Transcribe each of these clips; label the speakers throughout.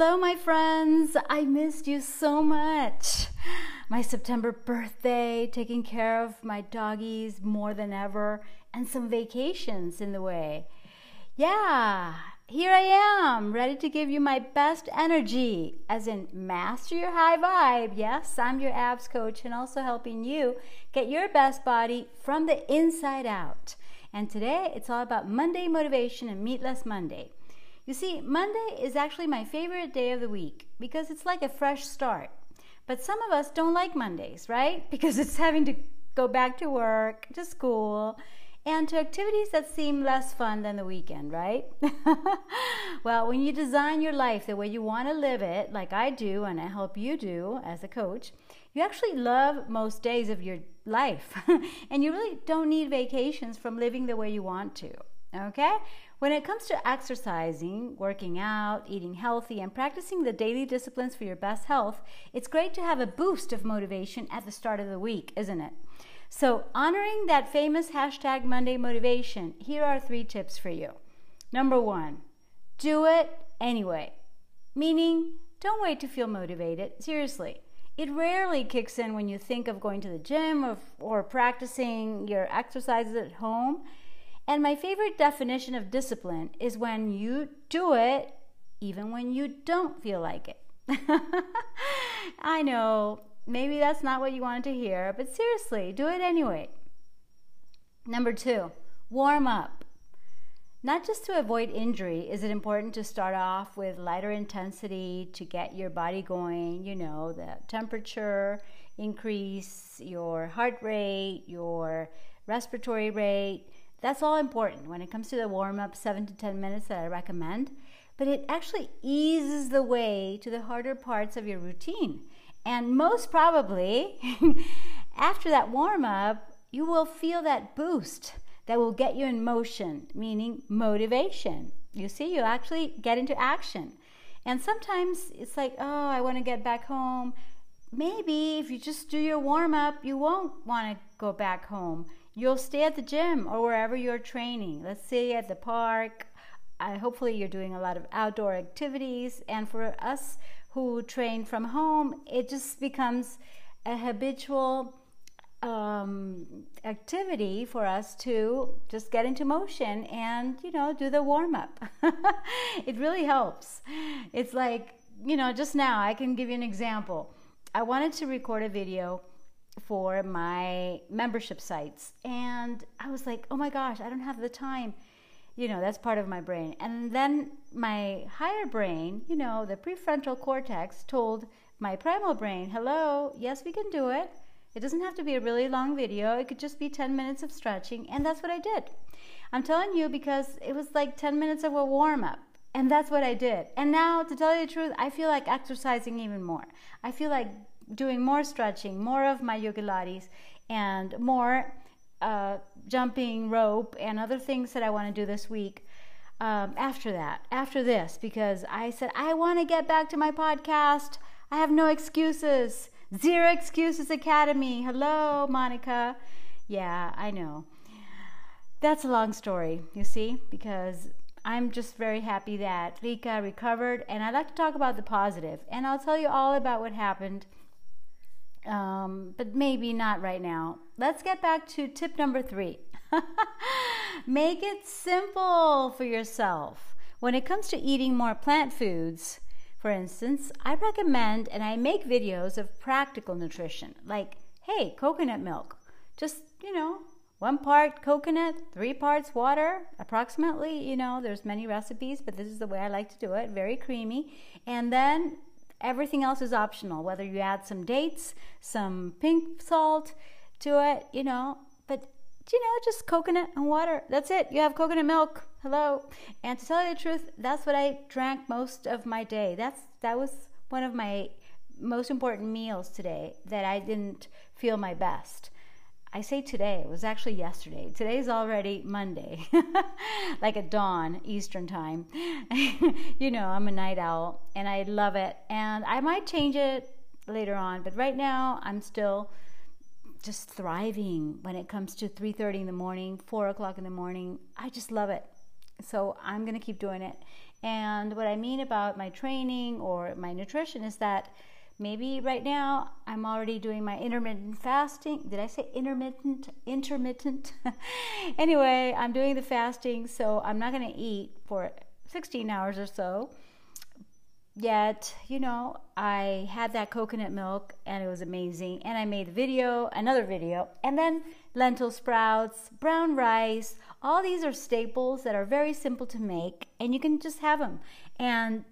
Speaker 1: Hello, my friends. I missed you so much. My September birthday, taking care of my doggies more than ever, and some vacations in the way. Yeah, here I am, ready to give you my best energy, as in master your high vibe. Yes, I'm your abs coach and also helping you get your best body from the inside out. And today it's all about Monday motivation and Meatless Monday. You see, Monday is actually my favorite day of the week because it's like a fresh start. But some of us don't like Mondays, right? Because it's having to go back to work, to school, and to activities that seem less fun than the weekend, right? well, when you design your life the way you want to live it, like I do, and I help you do as a coach, you actually love most days of your life. and you really don't need vacations from living the way you want to. Okay? When it comes to exercising, working out, eating healthy, and practicing the daily disciplines for your best health, it's great to have a boost of motivation at the start of the week, isn't it? So, honoring that famous hashtag Monday motivation, here are three tips for you. Number one, do it anyway. Meaning, don't wait to feel motivated. Seriously. It rarely kicks in when you think of going to the gym or, or practicing your exercises at home. And my favorite definition of discipline is when you do it even when you don't feel like it. I know, maybe that's not what you wanted to hear, but seriously, do it anyway. Number two, warm up. Not just to avoid injury is it important to start off with lighter intensity to get your body going, you know, the temperature increase, your heart rate, your respiratory rate that's all important when it comes to the warm up, seven to 10 minutes that I recommend. But it actually eases the way to the harder parts of your routine. And most probably, after that warm up, you will feel that boost that will get you in motion, meaning motivation. You see, you actually get into action. And sometimes it's like, oh, I want to get back home. Maybe if you just do your warm up, you won't want to go back home you'll stay at the gym or wherever you're training. Let's say at the park. I, hopefully, you're doing a lot of outdoor activities. And for us who train from home, it just becomes a habitual um, activity for us to just get into motion and, you know, do the warm up. it really helps. It's like, you know, just now, I can give you an example. I wanted to record a video for my membership sites. And I was like, oh my gosh, I don't have the time. You know, that's part of my brain. And then my higher brain, you know, the prefrontal cortex told my primal brain, hello, yes, we can do it. It doesn't have to be a really long video. It could just be 10 minutes of stretching. And that's what I did. I'm telling you because it was like 10 minutes of a warm up. And that's what I did. And now, to tell you the truth, I feel like exercising even more. I feel like doing more stretching, more of my yogalates, and more uh, jumping rope and other things that I want to do this week. Um, after that, after this, because I said, I want to get back to my podcast. I have no excuses. Zero Excuses Academy. Hello, Monica. Yeah, I know. That's a long story, you see, because I'm just very happy that Rika recovered, and I'd like to talk about the positive, and I'll tell you all about what happened um, but maybe not right now. Let's get back to tip number three make it simple for yourself. When it comes to eating more plant foods, for instance, I recommend and I make videos of practical nutrition, like, hey, coconut milk. Just, you know, one part coconut, three parts water, approximately. You know, there's many recipes, but this is the way I like to do it, very creamy. And then Everything else is optional, whether you add some dates, some pink salt to it, you know, but you know, just coconut and water. That's it. You have coconut milk. Hello. And to tell you the truth, that's what I drank most of my day. That's that was one of my most important meals today that I didn't feel my best. I say today, it was actually yesterday. Today's already Monday, like at dawn, Eastern time. you know, I'm a night owl and I love it. And I might change it later on, but right now I'm still just thriving when it comes to 3.30 in the morning, 4 o'clock in the morning. I just love it. So I'm going to keep doing it. And what I mean about my training or my nutrition is that maybe right now I'm already doing my intermittent fasting. Did I say intermittent? Intermittent. anyway, I'm doing the fasting, so I'm not going to eat for 16 hours or so. Yet, you know, I had that coconut milk and it was amazing. And I made a video, another video, and then lentil sprouts, brown rice. All these are staples that are very simple to make, and you can just have them. And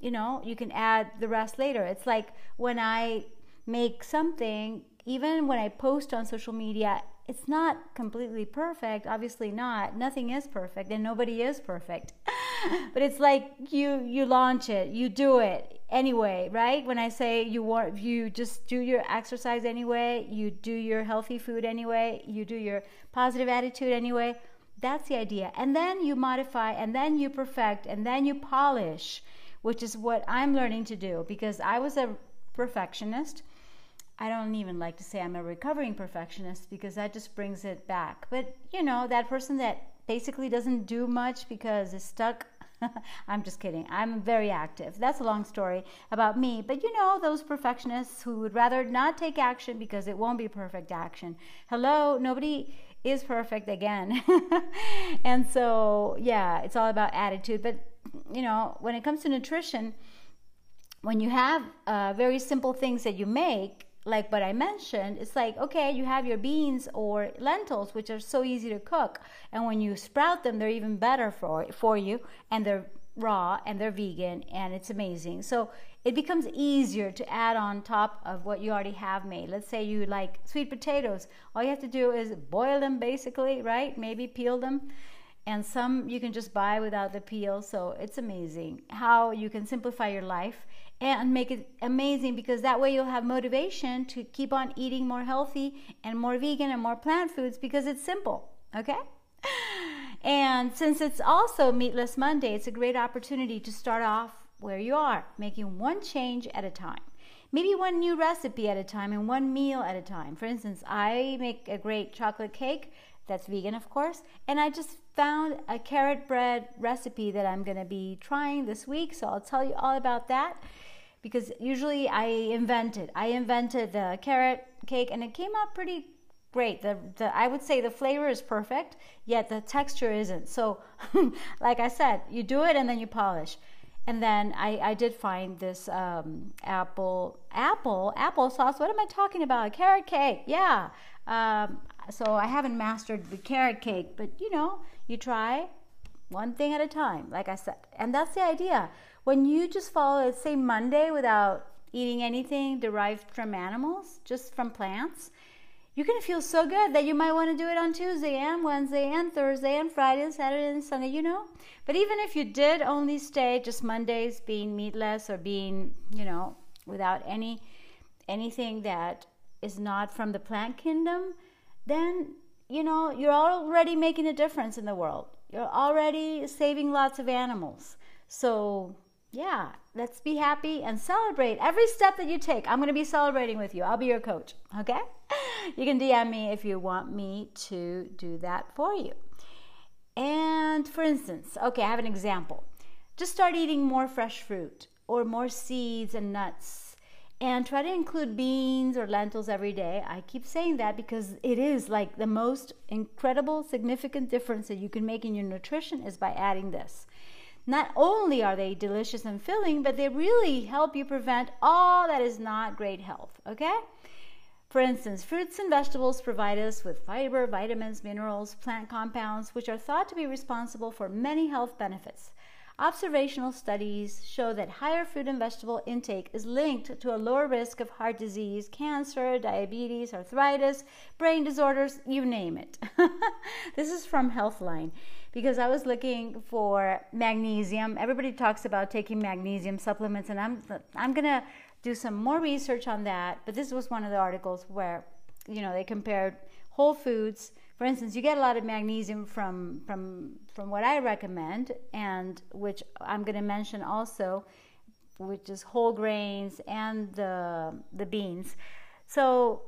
Speaker 1: you know, you can add the rest later. It's like when I make something, even when I post on social media, it's not completely perfect, obviously not. Nothing is perfect and nobody is perfect. but it's like you you launch it, you do it anyway, right? When I say you want you just do your exercise anyway, you do your healthy food anyway, you do your positive attitude anyway. That's the idea. And then you modify and then you perfect and then you polish which is what I'm learning to do because I was a perfectionist. I don't even like to say I'm a recovering perfectionist because that just brings it back. But you know, that person that basically doesn't do much because it's stuck. I'm just kidding. I'm very active. That's a long story about me. But you know, those perfectionists who would rather not take action because it won't be perfect action. Hello, nobody is perfect again. and so, yeah, it's all about attitude. But you know, when it comes to nutrition, when you have uh, very simple things that you make, like what I mentioned, it's like, okay, you have your beans or lentils, which are so easy to cook. And when you sprout them, they're even better for, for you. And they're raw and they're vegan and it's amazing. So it becomes easier to add on top of what you already have made. Let's say you like sweet potatoes. All you have to do is boil them basically, right? Maybe peel them and some you can just buy without the peel. So it's amazing how you can simplify your life and make it amazing because that way you'll have motivation to keep on eating more healthy and more vegan and more plant foods because it's simple. Okay? And since it's also Meatless Monday, it's a great opportunity to start off where you are, making one change at a time. Maybe one new recipe at a time and one meal at a time. For instance, I make a great chocolate cake that's vegan, of course. And I just found a carrot bread recipe that I'm going to be trying this week. So I'll tell you all about that because usually I invented. I invented the carrot cake and it came out pretty great. The, the I would say the flavor is perfect, yet the texture isn't. So, like I said, you do it and then you polish. And then I, I did find this um, apple apple applesauce. What am I talking about? A Carrot cake. Yeah. Um, so I haven't mastered the carrot cake, but you know, you try one thing at a time, like I said. And that's the idea. When you just follow, let's say Monday without eating anything derived from animals, just from plants, you're going to feel so good that you might want to do it on Tuesday and Wednesday and Thursday and Friday and Saturday and Sunday, you know. But even if you did only stay just Mondays being meatless or being, you know, without any anything that is not from the plant kingdom, then you know you're already making a difference in the world. You're already saving lots of animals. So, yeah, let's be happy and celebrate every step that you take. I'm going to be celebrating with you. I'll be your coach, okay? You can DM me if you want me to do that for you. And for instance, okay, I have an example. Just start eating more fresh fruit or more seeds and nuts and try to include beans or lentils every day. I keep saying that because it is like the most incredible, significant difference that you can make in your nutrition is by adding this. Not only are they delicious and filling, but they really help you prevent all that is not great health, okay? For instance, fruits and vegetables provide us with fiber, vitamins, minerals, plant compounds, which are thought to be responsible for many health benefits. Observational studies show that higher fruit and vegetable intake is linked to a lower risk of heart disease, cancer, diabetes, arthritis, brain disorders, you name it. this is from Healthline because I was looking for magnesium. Everybody talks about taking magnesium supplements, and I'm I'm gonna do some more research on that. But this was one of the articles where you know they compared whole foods for instance, you get a lot of magnesium from from from what I recommend, and which I'm going to mention also, which is whole grains and the the beans. So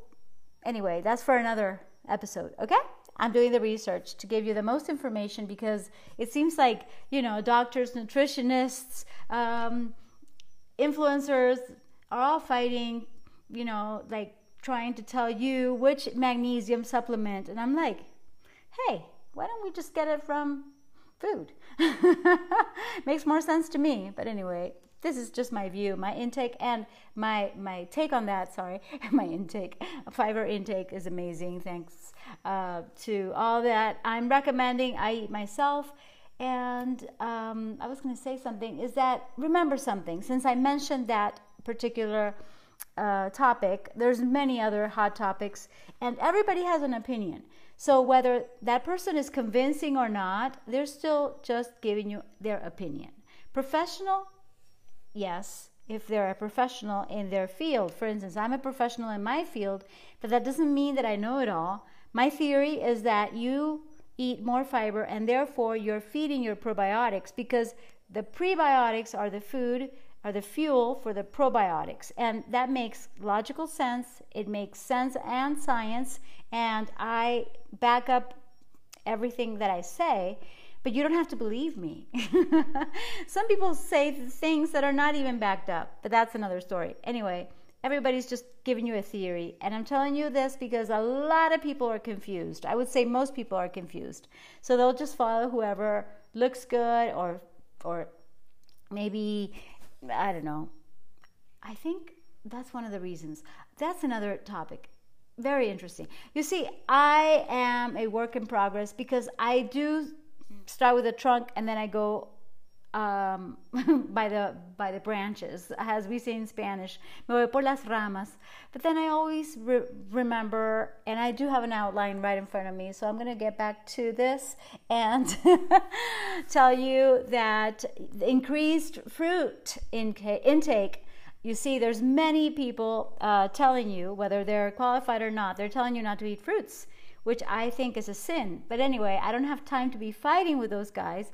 Speaker 1: anyway, that's for another episode. Okay. I'm doing the research to give you the most information because it seems like, you know, doctors, nutritionists, um, influencers are all fighting, you know, like trying to tell you which magnesium supplement. And I'm like, hey, why don't we just get it from food? Makes more sense to me. But anyway, this is just my view, my intake, and my my take on that. Sorry, my intake, fiber intake is amazing. Thanks uh, to all that I'm recommending. I eat myself. And um, I was going to say something is that remember something, since I mentioned that particular uh, topic, there's many other hot topics, and everybody has an opinion. So whether that person is convincing or not, they're still just giving you their opinion. Professional, yes, if they're a professional in their field. For instance, I'm a professional in my field, but that doesn't mean that I know it all. My theory is that you eat more fiber and therefore you're feeding your probiotics because the prebiotics are the food are the fuel for the probiotics and that makes logical sense it makes sense and science and i back up everything that i say but you don't have to believe me some people say things that are not even backed up but that's another story anyway everybody's just giving you a theory. And I'm telling you this because a lot of people are confused. I would say most people are confused. So they'll just follow whoever looks good or or maybe I don't know. I think that's one of the reasons. That's another topic. Very interesting. You see, I am a work in progress because I do start with a trunk and then I go um, by the by the branches, as we say in Spanish, me voy por las ramas. But then I always re- remember, and I do have an outline right in front of me, so I'm going to get back to this and tell you that increased fruit intake. You see, there's many people uh, telling you, whether they're qualified or not, they're telling you not to eat fruits, which I think is a sin. But anyway, I don't have time to be fighting with those guys.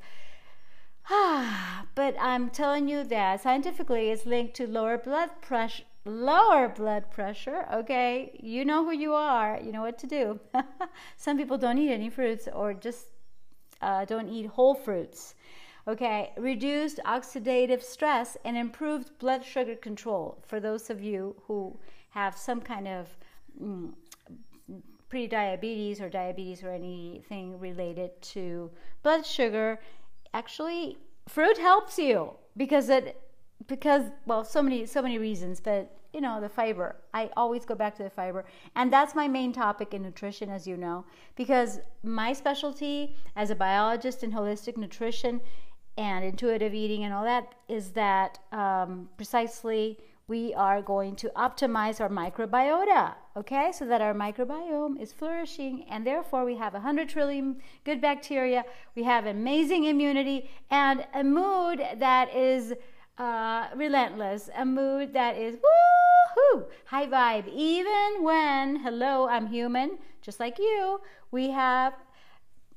Speaker 1: but I'm telling you that scientifically it's linked to lower blood pressure. Lower blood pressure, okay? You know who you are, you know what to do. Some people don't eat any fruits or just uh, don't eat whole fruits. Okay, reduced oxidative stress and improved blood sugar control for those of you who have some kind of mm, pre-diabetes or diabetes or anything related to blood sugar actually fruit helps you because it because well so many so many reasons but you know the fiber. I always go back to the fiber. And that's my main topic in nutrition as you know because my specialty as a biologist in holistic nutrition and intuitive eating and all that is that um, precisely we are going to optimize our microbiota, okay? So that our microbiome is flourishing and therefore we have 100 trillion good bacteria, we have amazing immunity, and a mood that is uh, relentless, a mood that is woohoo, high vibe. Even when, hello, I'm human, just like you, we have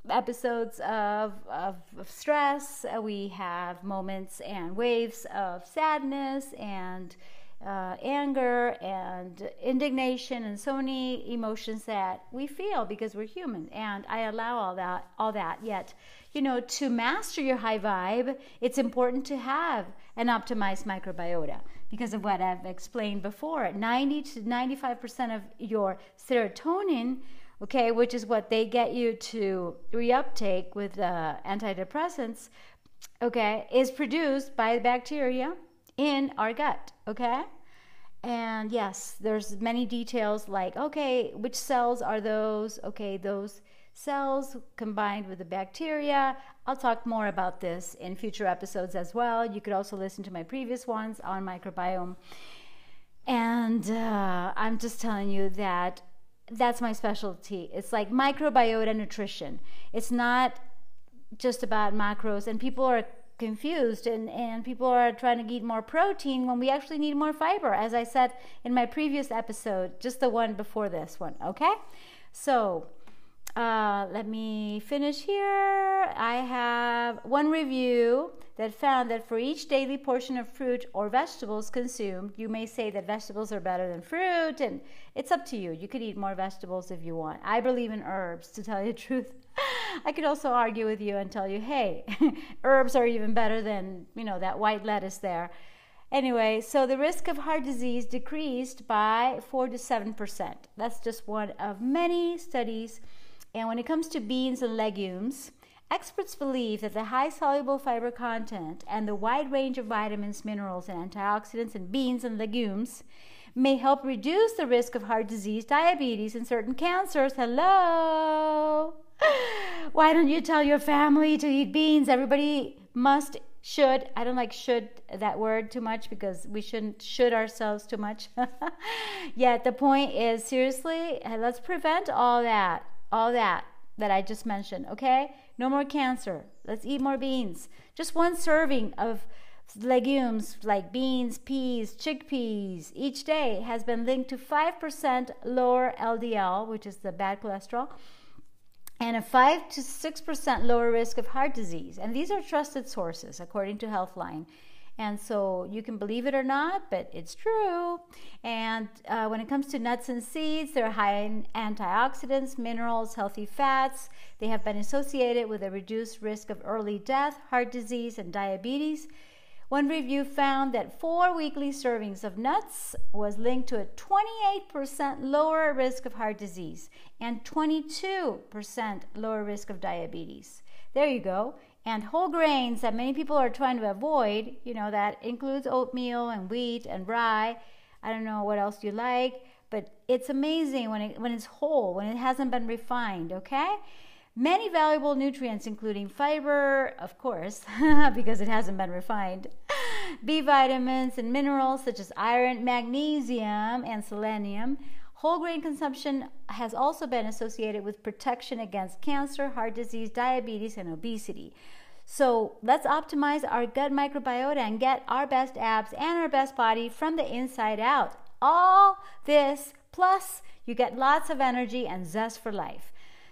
Speaker 1: episodes of, of, of stress, we have moments and waves of sadness and uh, anger and indignation and so many emotions that we feel because we're human. And i allow all that all that. Yet you know to master your high vibe it's important to have an optimized microbiota. Because of what i've explained before 90 to 95% of your serotonin okay which is what they get you to reuptake with uh, antidepressants okay is produced by the bacteria in our gut, okay? And yes, there's many details like, okay, which cells are those? Okay, those cells combined with the bacteria. I'll talk more about this in future episodes as well. You could also listen to my previous ones on microbiome. And uh, I'm just telling you that that's my specialty. It's like microbiota nutrition. It's not just about macros, and people are confused and, and people are trying to eat more protein when we actually need more fiber, as I said in my previous episode, just the one before this one, okay? So, uh, let me finish here. I have one review that found that for each daily portion of fruit or vegetables consumed, you may say that vegetables are better than fruit, and it's up to you. You could eat more vegetables if you want. I believe in herbs, to tell you the truth. I could also argue with you and tell you, hey, herbs are even better than, you know, that white lettuce there. Anyway, so the risk of heart disease decreased by 4 to 7%. That's just one of many studies. And when it comes to beans and legumes, experts believe that the high soluble fiber content and the wide range of vitamins, minerals, and antioxidants in beans and legumes may help reduce the risk of heart disease, diabetes, and certain cancers. Hello! Why don't you tell your family to eat beans? Everybody must should i don't like should that word too much because we shouldn't should ourselves too much. Yet the point is seriously uh, let's prevent all that all that that i just mentioned okay? No more cancer. Let's eat more beans. Just one serving of legumes like beans peas chickpeas each day has been linked to 5% lower ldl which is the bad cholesterol and a 5 to 6% lower risk of heart disease. And these are trusted sources, according to Healthline. And so you can believe it or not, but it's true. And uh, when it comes to nuts and seeds, they're high in antioxidants, minerals, healthy fats. They have been associated with a reduced risk of early death, heart disease, and diabetes. One review found that four weekly servings of nuts was linked to a 28% lower risk of heart disease and 22% lower risk of diabetes. There you go. And whole grains that many people are trying to avoid, you know, that includes oatmeal and wheat and rye. I don't know what else you like, but it's amazing when it when it's whole, when it hasn't been refined, okay? Many valuable nutrients, including fiber, of course, because it hasn't been refined, B vitamins and minerals such as iron, magnesium, and selenium. Whole grain consumption has also been associated with protection against cancer, heart disease, diabetes, and obesity. So let's optimize our gut microbiota and get our best abs and our best body from the inside out. All this plus you get lots of energy and zest for life.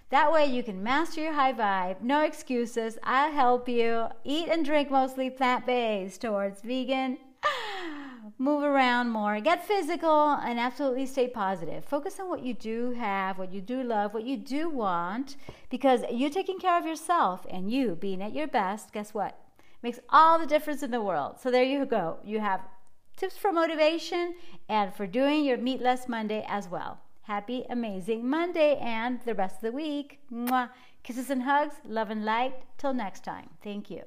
Speaker 1: That way you can master your high vibe. No excuses. I'll help you. Eat and drink mostly plant based towards vegan. Move around more. Get physical and absolutely stay positive. Focus on what you do have, what you do love, what you do want, because you taking care of yourself and you being at your best, guess what? Makes all the difference in the world. So there you go. You have tips for motivation and for doing your Meat Less Monday as well. Happy, amazing Monday and the rest of the week. Mwah. Kisses and hugs, love and light. Till next time. Thank you.